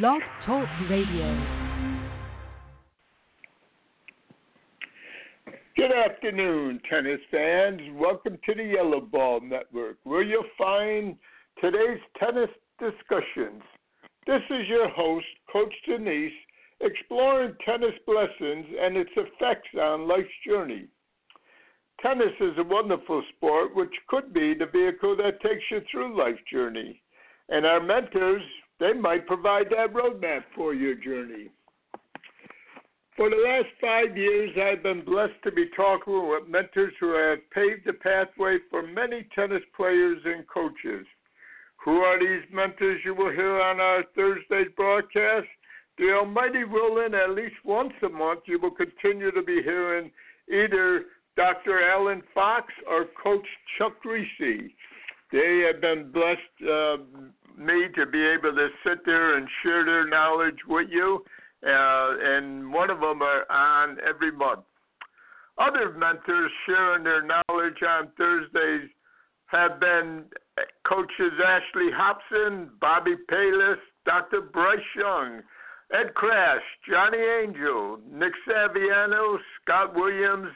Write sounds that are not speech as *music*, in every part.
Blog Talk Radio. Good afternoon, tennis fans. Welcome to the Yellow Ball Network, where you'll find today's tennis discussions. This is your host, Coach Danise, exploring tennis blessings and its effects on life's journey. Tennis is a wonderful sport which could be the vehicle that takes you through life's journey. And our mentors they might provide that roadmap for your journey. For the last five years, I've been blessed to be talking with mentors who have paved the pathway for many tennis players and coaches. Who are these mentors you will hear on our Thursday broadcast? The Almighty willing, at least once a month, you will continue to be hearing either Dr. Alan Fox or Coach Chuck Kriese. They have been blessed uh, me to be able to sit there and share their knowledge with you, uh, and one of them are on every month. Other mentors sharing their knowledge on Thursdays have been coaches Ashley Hobson, Bobby Bayliss, Dr. Bryce Young, Ed Krass, Johnny Angel, Nick Saviano, Scott Williams,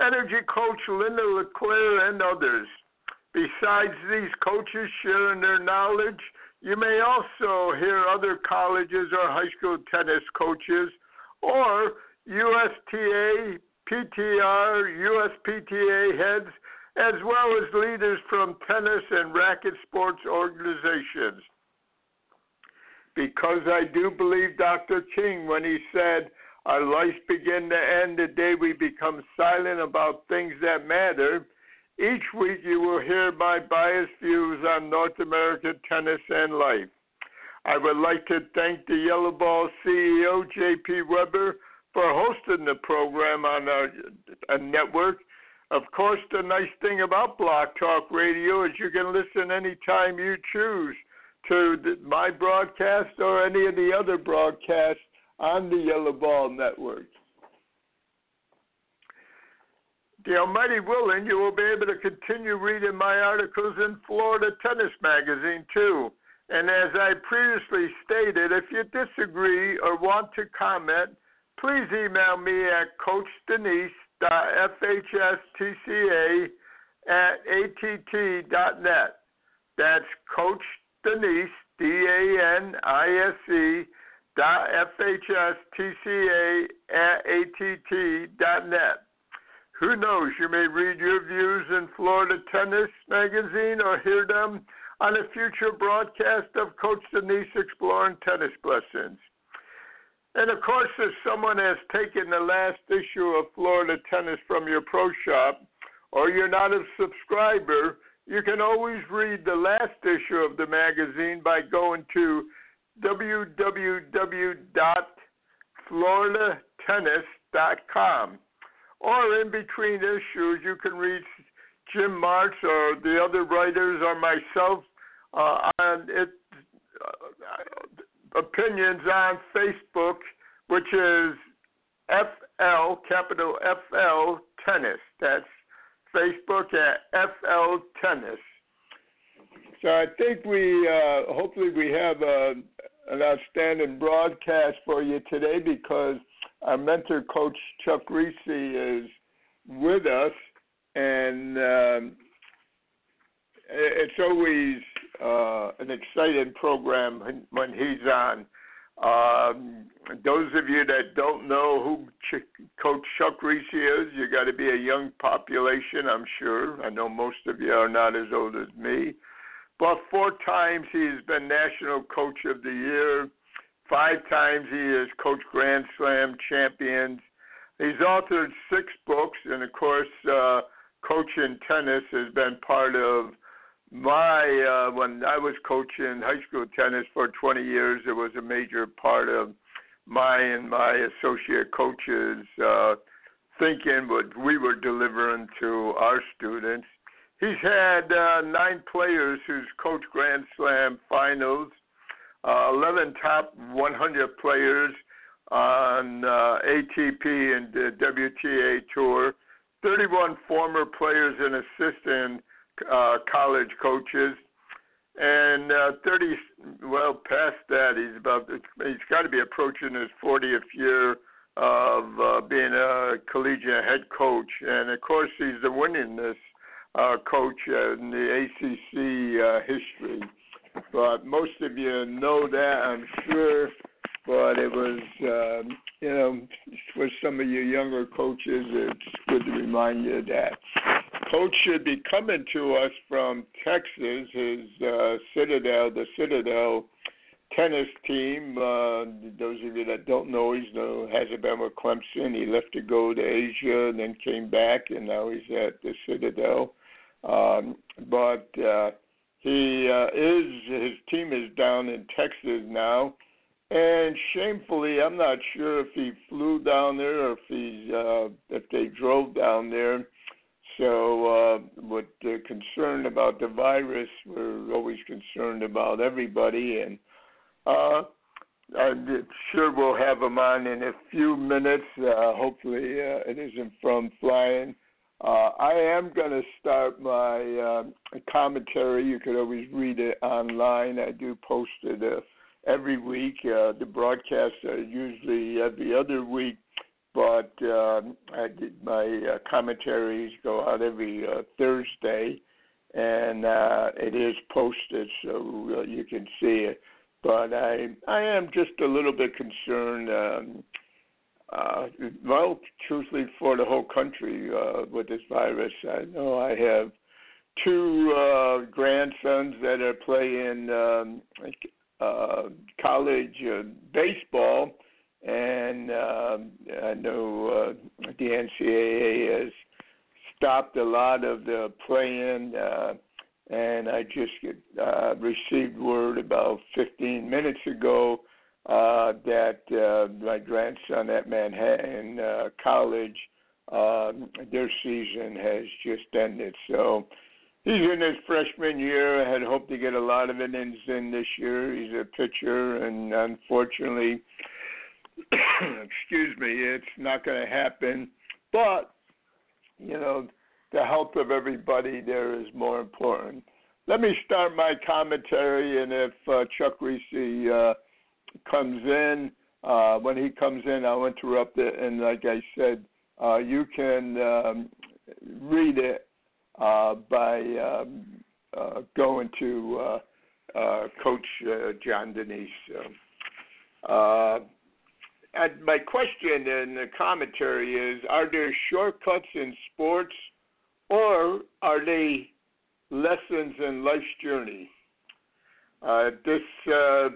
energy coach Linda LeClaire, and others. Besides these coaches sharing their knowledge, you may also hear other colleges or high school tennis coaches or USTA, PTR, USPTA heads, as well as leaders from tennis and racket sports organizations. Because I do believe Dr. King when he said, Our lives begin to end the day we become silent about things that matter each week you will hear my biased views on North American tennis and life. I would like to thank the Yellow Ball CEO, J.P. Weber, for hosting the program on our, our network. Of course, the nice thing about Blog Talk Radio is you can listen anytime you choose to the, my broadcast or any of the other broadcasts on the Yellow Ball Network the Almighty willing, you will be able to continue reading my articles in Florida Tennis Magazine too. And as I previously stated, if you disagree or want to comment, please email me at coachdanise.fhstca at att.net. That's Coach Danise, D A N I S E, dot FHSTCA at att.net. Who knows? You may read your views in Florida Tennis Magazine or hear them on a future broadcast of Coach Danise Exploring Tennis Lessons. And of course, if someone has taken the last issue of Florida Tennis from your pro shop, or you're not a subscriber, you can always read the last issue of the magazine by going to www.floridatennis.com or in between issues, you can read Jim Martz or the other writers or myself uh, on it, uh, opinions on Facebook, which is FL, capital FL Tennis. That's Facebook at FL Tennis. So I think we, uh, hopefully, we have a, uh, an outstanding broadcast for you today because our mentor coach Chuck Kriese is with us, and um, it's always uh, an exciting program when he's on. Um, those of you that don't know who Ch- Coach Chuck Kriese is, you got to be a young population, I'm sure. I know most of you are not as old as me. But four times he's been National Coach of the Year Five times he has coached Grand Slam champions. He's authored six books, and of course, uh, coaching tennis has been part of my. Uh, when I was coaching high school tennis for 20 years, it was a major part of my and my associate coaches uh, thinking what we were delivering to our students. He's had uh, nine players who's coached Grand Slam finals uh, 11 top 100 players on uh, ATP and WTA tour, 31 former players and assistant uh, college coaches. and uh, 30, well, past that, he's about, he's got to be approaching his 40th year of uh, being a collegiate head coach, and of course, he's the winningest uh, coach in the ACC uh, history. But most of you know that, I'm sure. But it was, um, you know, for some of you younger coaches, it's good to remind you that coach should be coming to us from Texas, his uh, Citadel, the Citadel tennis team. Uh, those of you that don't know, he's uh, hasn't been with Clemson. He left to go to Asia and then came back, and now he's at the Citadel. Um, but uh, he uh, is his team is down in Texas now, and shamefully, I'm not sure if he flew down there or if he's uh, if they drove down there. So, uh, with the concern about the virus, we're always concerned about everybody, and uh, I'm sure we'll have him on in a few minutes. Uh, hopefully, uh, it isn't from flying. Uh, I am going to start my uh, commentary. You could always read it online. I do post it uh, every week. Uh, the broadcasts are usually every other week, but uh, I did my uh, commentaries go out every uh, Thursday, and uh, it is posted so uh, you can see it. But I I am just a little bit concerned. Um, uh, well, truthfully, for the whole country uh, with this virus. I know I have two uh, grandsons that are playing um, uh, college uh, baseball, and uh, I know uh, the NCAA has stopped a lot of the playing. Uh, and I just uh, received word about 15 minutes ago uh, that uh, my grandson at Manhattan uh, College, uh, their season has just ended. So he's in his freshman year. I had hoped to get a lot of innings in this year. He's a pitcher, and unfortunately, *coughs* excuse me, it's not going to happen. But you know, the health of everybody there is more important. Let me start my commentary, and if uh, Chuck Kriese uh, comes in. Uh, when he comes in, I'll interrupt it, and like I said, uh, you can um, read it uh, by um, uh, going to uh, uh, Coach uh, John Danise. Uh, and my question in the commentary is: Are there shortcuts in sports, or are they lessons in life's journey? Uh, this uh,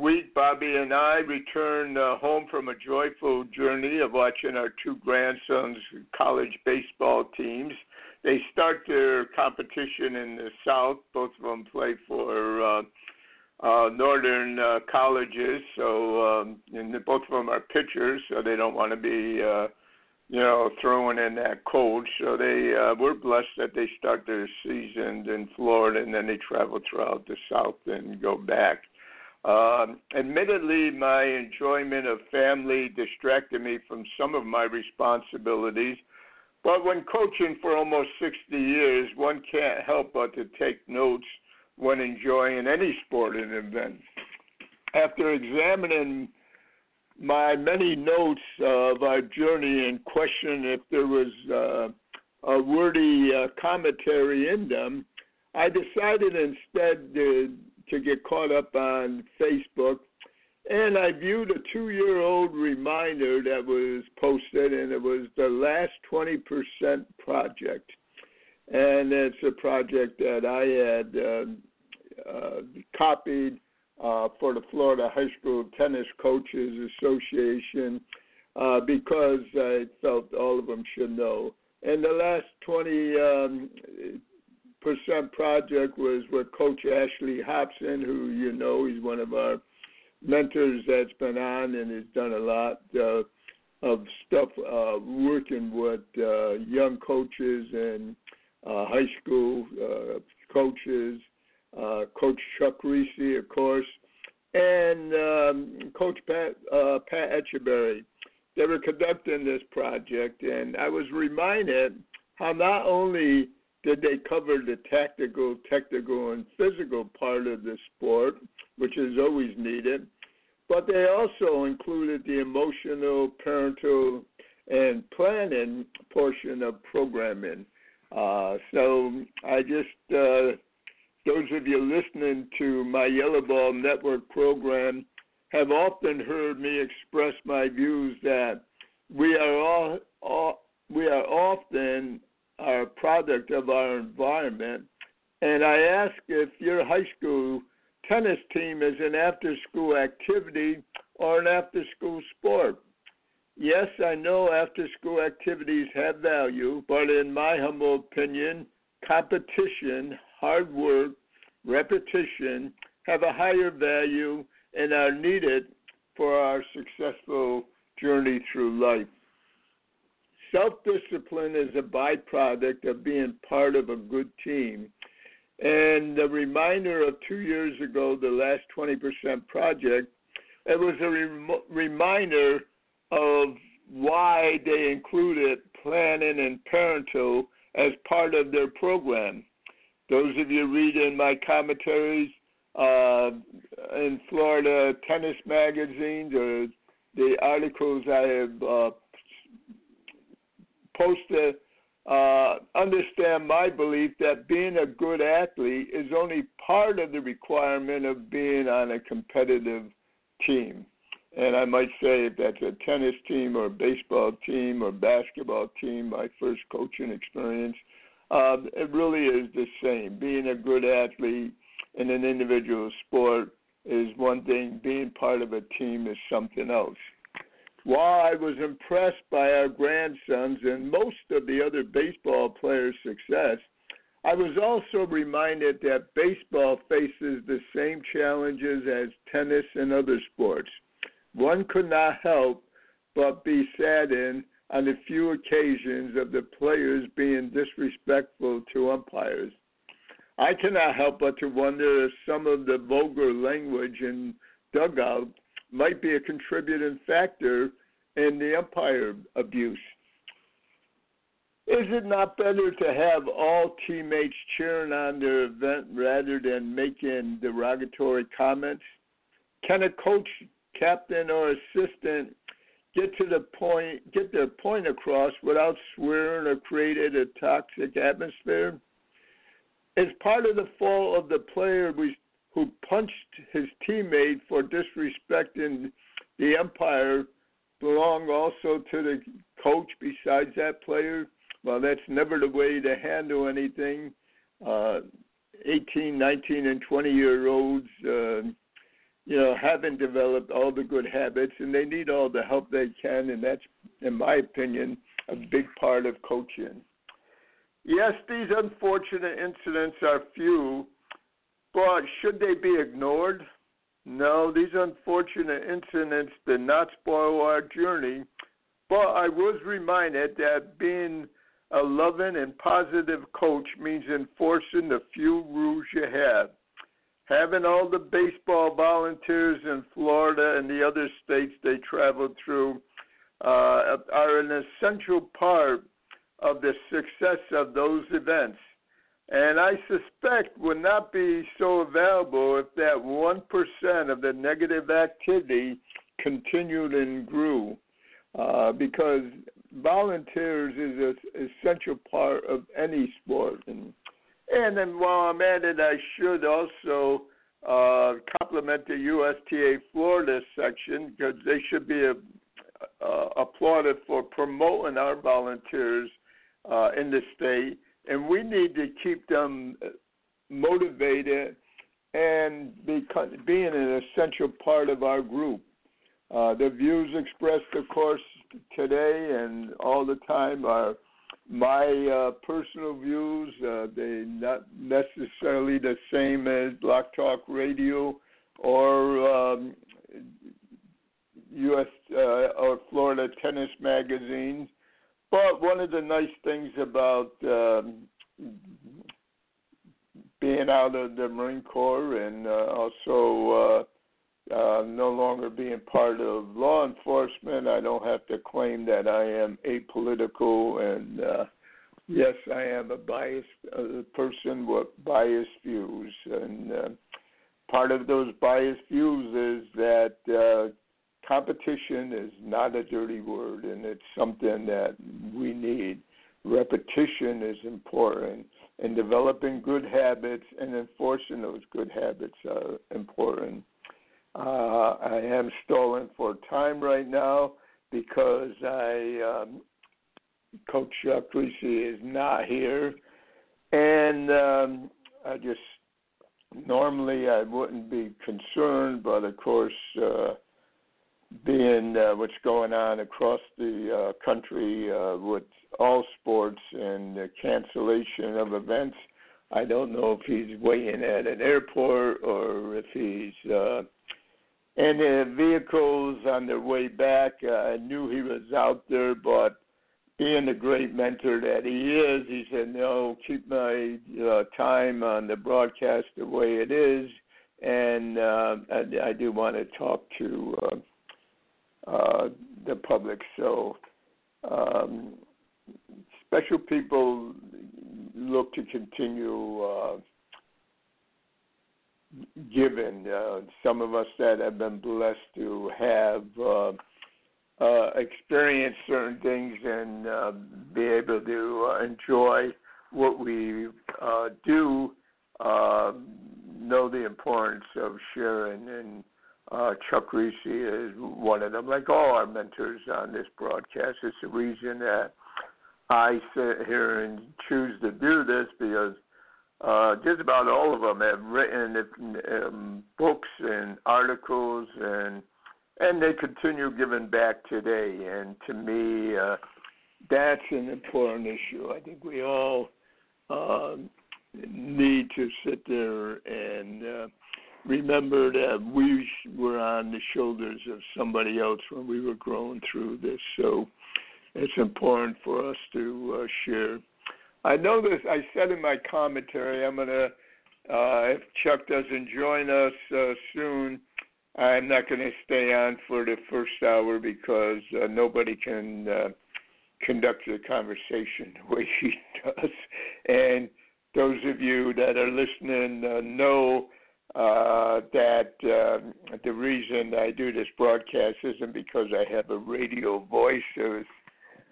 week, Bobby and I returned uh, home from a joyful journey of watching our two grandsons' college baseball teams. They start their competition in the South. Both of them play for uh, uh, northern uh, colleges, so um, and both of them are pitchers, so they don't want to be. Uh, you know, throwing in that cold. So they uh, were blessed that they start their season in Florida and then they travel throughout the South and go back. Um, admittedly, my enjoyment of family distracted me from some of my responsibilities. But when coaching for almost 60 years, one can't help but to take notes when enjoying any sporting event. After examining my many notes of our journey and question if there was uh, a wordy uh, commentary in them, I decided instead to, to get caught up on Facebook. And I viewed a two year old reminder that was posted, and it was the last 20% project. And it's a project that I had uh, uh, copied uh, for the Florida High School Tennis Coaches Association uh, because I felt all of them should know. And the last 20 um, percent project was with Coach Ashley Hobson, who you know he's one of our mentors that's been on and has done a lot uh, of stuff uh, working with uh, young coaches and uh, high school uh, coaches uh, Coach Chuck Kriese, of course, and um, Coach Pat uh, Pat Etcheberry. They were conducting this project, and I was reminded how not only did they cover the tactical, technical, and physical part of the sport, which is always needed, but they also included the emotional, parental, and planning portion of programming. Uh, so I just, uh, those of you listening to my Yellow Ball Network program have often heard me express my views that we are all, all we are often a product of our environment. And I ask if your high school tennis team is an after school activity or an after school sport. Yes, I know after school activities have value, but in my humble opinion, competition, hard work, repetition have a higher value and are needed for our successful journey through life. Self discipline is a byproduct of being part of a good team. And the reminder of two years ago, the last 20% project, it was a rem- reminder of why they included planning and parental as part of their program. Those of you reading my commentaries uh, in Florida tennis magazines or the articles I have uh, posted, uh, understand my belief that being a good athlete is only part of the requirement of being on a competitive team. And I might say if that's a tennis team or a baseball team or basketball team, my first coaching experience, uh, it really is the same. Being a good athlete in an individual sport is one thing, being part of a team is something else. While I was impressed by our grandsons and most of the other baseball players' success, I was also reminded that baseball faces the same challenges as tennis and other sports. One could not help but be saddened on the few occasions of the players being disrespectful to umpires. I cannot help but to wonder if some of the vulgar language in dugout might be a contributing factor in the umpire abuse. Is it not better to have all teammates cheering on their event rather than making derogatory comments? Can a coach, captain, or assistant get to the point, get their point across without swearing or creating a toxic atmosphere? Is part of the fault of the player who punched his teammate for disrespecting the umpire belong also to the coach besides that player? Well, that's never the way to handle anything. Uh, 18, 19, and 20 year olds, uh, you know, haven't developed all the good habits, and they need all the help they can, and that's, in my opinion, a big part of coaching. Yes, these unfortunate incidents are few, but should they be ignored? No, these unfortunate incidents did not spoil our journey, but I was reminded that being a loving and positive coach means enforcing the few rules you have. Having all the baseball volunteers in Florida and the other states they traveled through uh, are an essential part of the success of those events and I suspect would not be so available if that 1% of the negative activity continued and grew. Uh, because volunteers is an essential part of any sport. And, and then while I'm at it, I should also uh, compliment the USTA Florida section because they should be a, uh, applauded for promoting our volunteers uh, in the state and we need to keep them motivated and being an essential part of our group. Uh, the views expressed, of course, today and all the time are my uh, personal views. Uh, they're not necessarily the same as Blog Talk Radio or um, U.S. Uh, or Florida Tennis magazines. But one of the nice things about um, being out of the Marine Corps and uh, also uh, no longer being part of law enforcement, I don't have to claim that I am apolitical and uh, yes, I am a biased uh, person with biased views, and uh, part of those biased views is that uh, competition is not a dirty word, and it's something that we need. Repetition is important, and developing good habits and enforcing those good habits are important. Uh, I am stalling for time right now because I um, Coach uh, Kriese is not here, and um, I just normally I wouldn't be concerned, but of course, uh, being uh, what's going on across the uh, country uh, with all sports and the cancellation of events, I don't know if he's waiting at an airport or if he's uh, in the vehicles on their way back. Uh, I knew he was out there, but being the great mentor that he is, he said, "No, keep my uh, time on the broadcast the way it is." And uh, I, I do want to talk to uh, uh, the public. So, um, special people look to continue uh, giving. Uh, some of us that have been blessed to have. Uh, uh, experience certain things and uh, be able to uh, enjoy what we uh, do, uh, know the importance of sharing. And uh, Chuck Kriese is one of them, like all our mentors on this broadcast. It's the reason that I sit here and choose to do this because uh, just about all of them have written um, books and articles and and they continue giving back today. And to me, uh, that's an important issue. I think we all uh, need to sit there and uh, remember that we were on the shoulders of somebody else when we were growing through this. So it's important for us to uh, share. I know this. I said in my commentary, I'm gonna. Uh, if Chuck doesn't join us uh, soon, I'm not going to stay on for the first hour because uh, nobody can uh, conduct the conversation the way *laughs* he does. And those of you that are listening uh, know uh, that uh, the reason I do this broadcast isn't because I have a radio voice. It was,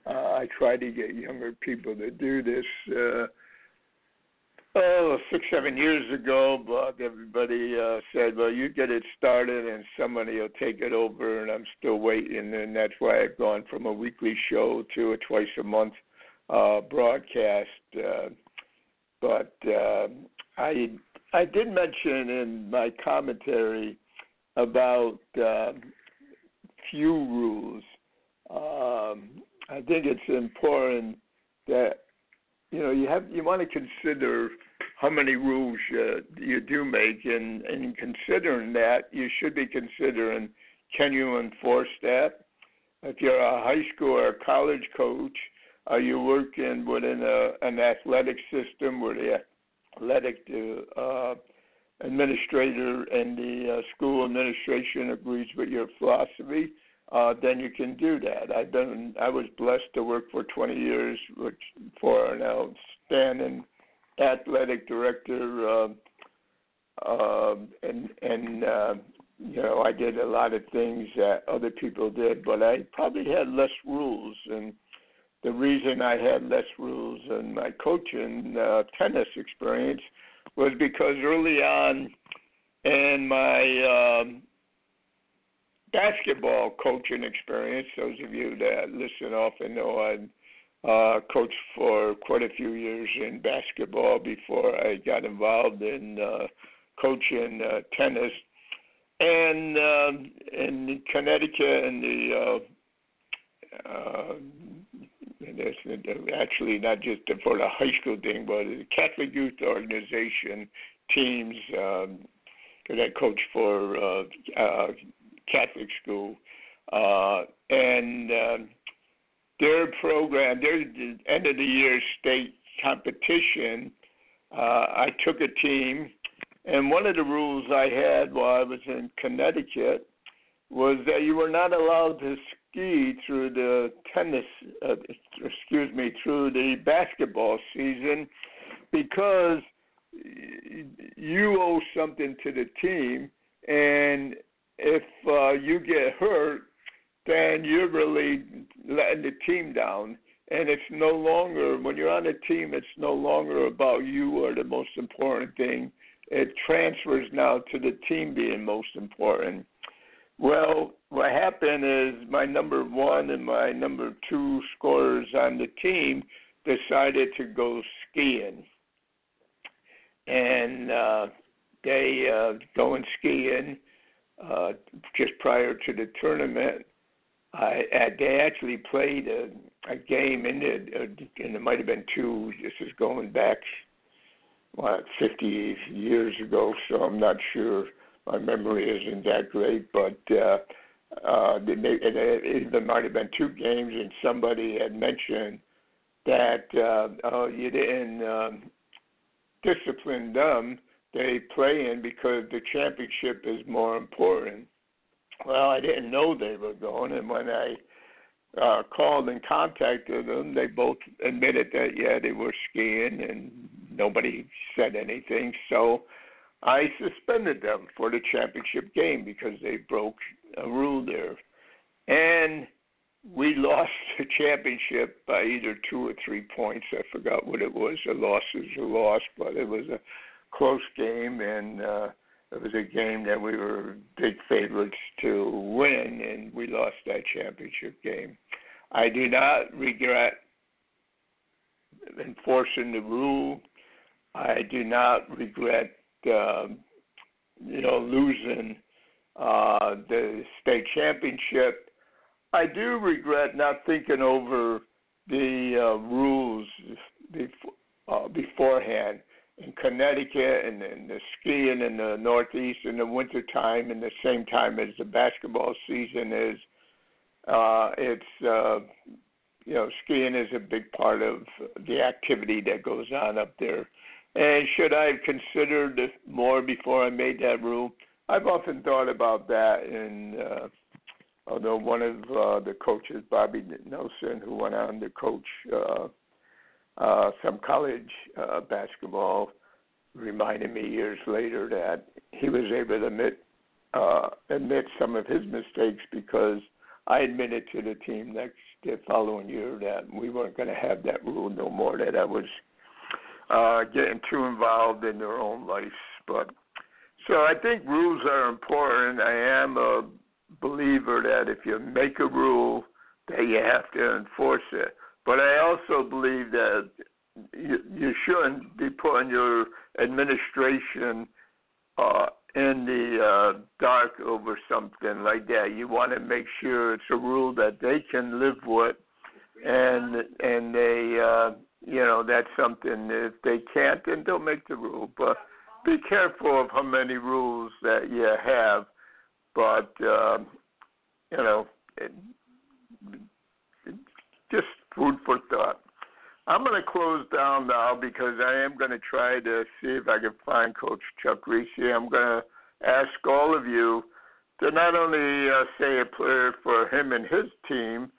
uh, I try to get younger people to do this. Uh, oh, six, seven years ago, but everybody uh, said, well, you get it started and somebody will take it over, and I'm still waiting. And that's why I've gone from a weekly show to a twice a month uh, broadcast. Uh, but uh, I, I did mention in my commentary about uh, few rules. Um, I think it's important that you know you have you want to consider how many rules you do make, and, and considering that, you should be considering can you enforce that? If you're a high school or a college coach, are you working within a, an athletic system where the athletic uh, administrator and the uh, school administration agrees with your philosophy? Uh, then you can do that. I've been I was blessed to work for 20 years which, for an outstanding athletic director, uh, uh, and and uh, you know I did a lot of things that other people did, but I probably had less rules. And the reason I had less rules in my coaching uh, tennis experience was because early on in my um, basketball coaching experience, those of you that listen often know I uh, coached for quite a few years in basketball before I got involved in uh, coaching uh, tennis. And uh, in Connecticut, and the uh, uh, actually not just for the high school thing, but the Catholic Youth Organization teams um, that I coached for uh, uh, Catholic school, uh, and um, their program, their end of the year state competition, uh, I took a team, and one of the rules I had while I was in Connecticut was that you were not allowed to ski through the tennis, uh, excuse me, through the basketball season because you owe something to the team, and if uh, you get hurt, then you're really letting the team down. And it's no longer when you're on a team, it's no longer about you or the most important thing. It transfers now to the team being most important. Well, what happened is my number one and my number two scorers on the team decided to go skiing and uh, they uh, going skiing uh, just prior to the tournament. I, I they actually played a, a game in it, uh, and it might have been two. This is going back what 50 years ago, so I'm not sure. My memory isn't that great, but uh, uh, they, it, it might have been two games, and somebody had mentioned that uh, oh, you didn't um, discipline them, they play in because the championship is more important. Well, I didn't know they were going, and when I uh, called and contacted them, they both admitted that yeah they were skiing, and nobody said anything. So I suspended them for the championship game because they broke a rule there, and we *laughs* lost the championship by either two or three points. I forgot what it was. A loss is a loss, but it was a close game, and uh, it was a game that we were big favorites to win, and we lost that championship game. I do not regret enforcing the rule. I do not regret, um, you know, losing uh, the state championship I do regret not thinking over the uh, rules before, uh, beforehand. In Connecticut and, and the skiing in the Northeast in the wintertime and the same time as the basketball season is, uh, it's uh, you know skiing is a big part of the activity that goes on up there. And should I have considered more before I made that rule? I've often thought about that and. Uh, although one of uh, the coaches, Bobby Nelson, who went on to coach uh, uh, some college uh, basketball, reminded me years later that he was able to admit uh, admit some of his mistakes because I admitted to the team next the following year that we weren't going to have that rule no more. That I was uh, getting too involved in their own lives. but. So I think rules are important. I am a believer that if you make a rule, that you have to enforce it. But I also believe that you, you shouldn't be putting your administration uh, in the uh, dark over something like that. You want to make sure it's a rule that they can live with, and and they uh, you know that's something. If they can't, then don't make the rule. But be careful of how many rules that you have but uh, you know, it, it, just food for thought. I'm going to close down now because I am going to try to see if I can find Coach Chuck Kriese. I'm going to ask all of you to not only uh, say a prayer for him and his team,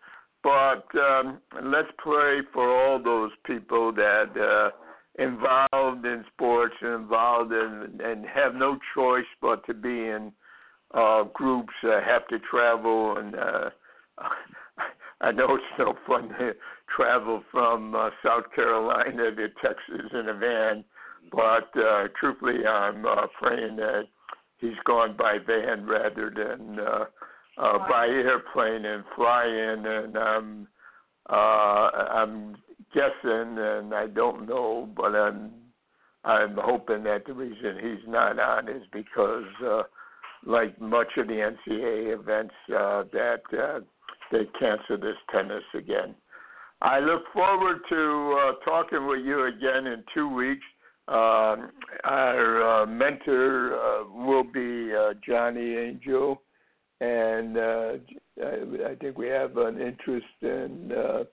but um, let's pray for all those people that uh, involved in sports and involved in and have no choice but to be in uh, groups uh, have to travel, and uh, I know it's no fun to travel from uh, South Carolina to Texas in a van, but uh, truthfully, I'm uh, praying that he's gone by van rather than uh, uh, by airplane and fly in, and I'm uh, I'm guessing, and I don't know, but I'm I'm hoping that the reason he's not on is because. Uh, like much of the NCAA events, uh, that uh, they cancel this tennis again. I look forward to uh, talking with you again in two weeks. Um, our uh, mentor uh, will be uh, Johnny Angel, and uh, I, I think we have an interest in uh,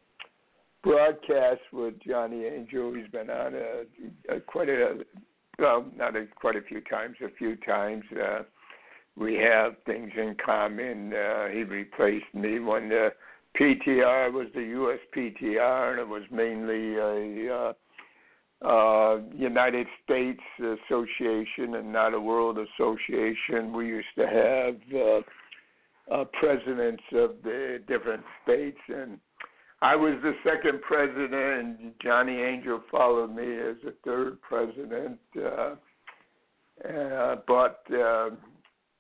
broadcast with Johnny Angel. He's been on a, a quite a well, not a, quite a few times, a few times. Uh, we have things in common. Uh, he replaced me when the PTR was the USPTR, and it was mainly a uh, uh, United States Association and not a World Association. We used to have uh, uh, presidents of the different states, and I was the second president, and Johnny Angel followed me as the third president. Uh, uh, but uh,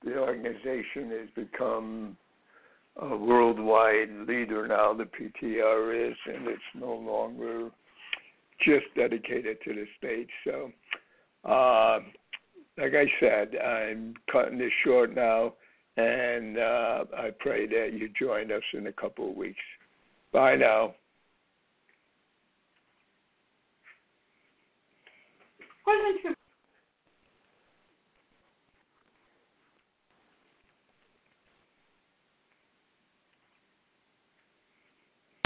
the organization has become a worldwide leader now. The PTR is, and it's no longer just dedicated to the states. So, uh, like I said, I'm cutting this short now, and uh, I pray that you join us in a couple of weeks. Bye now.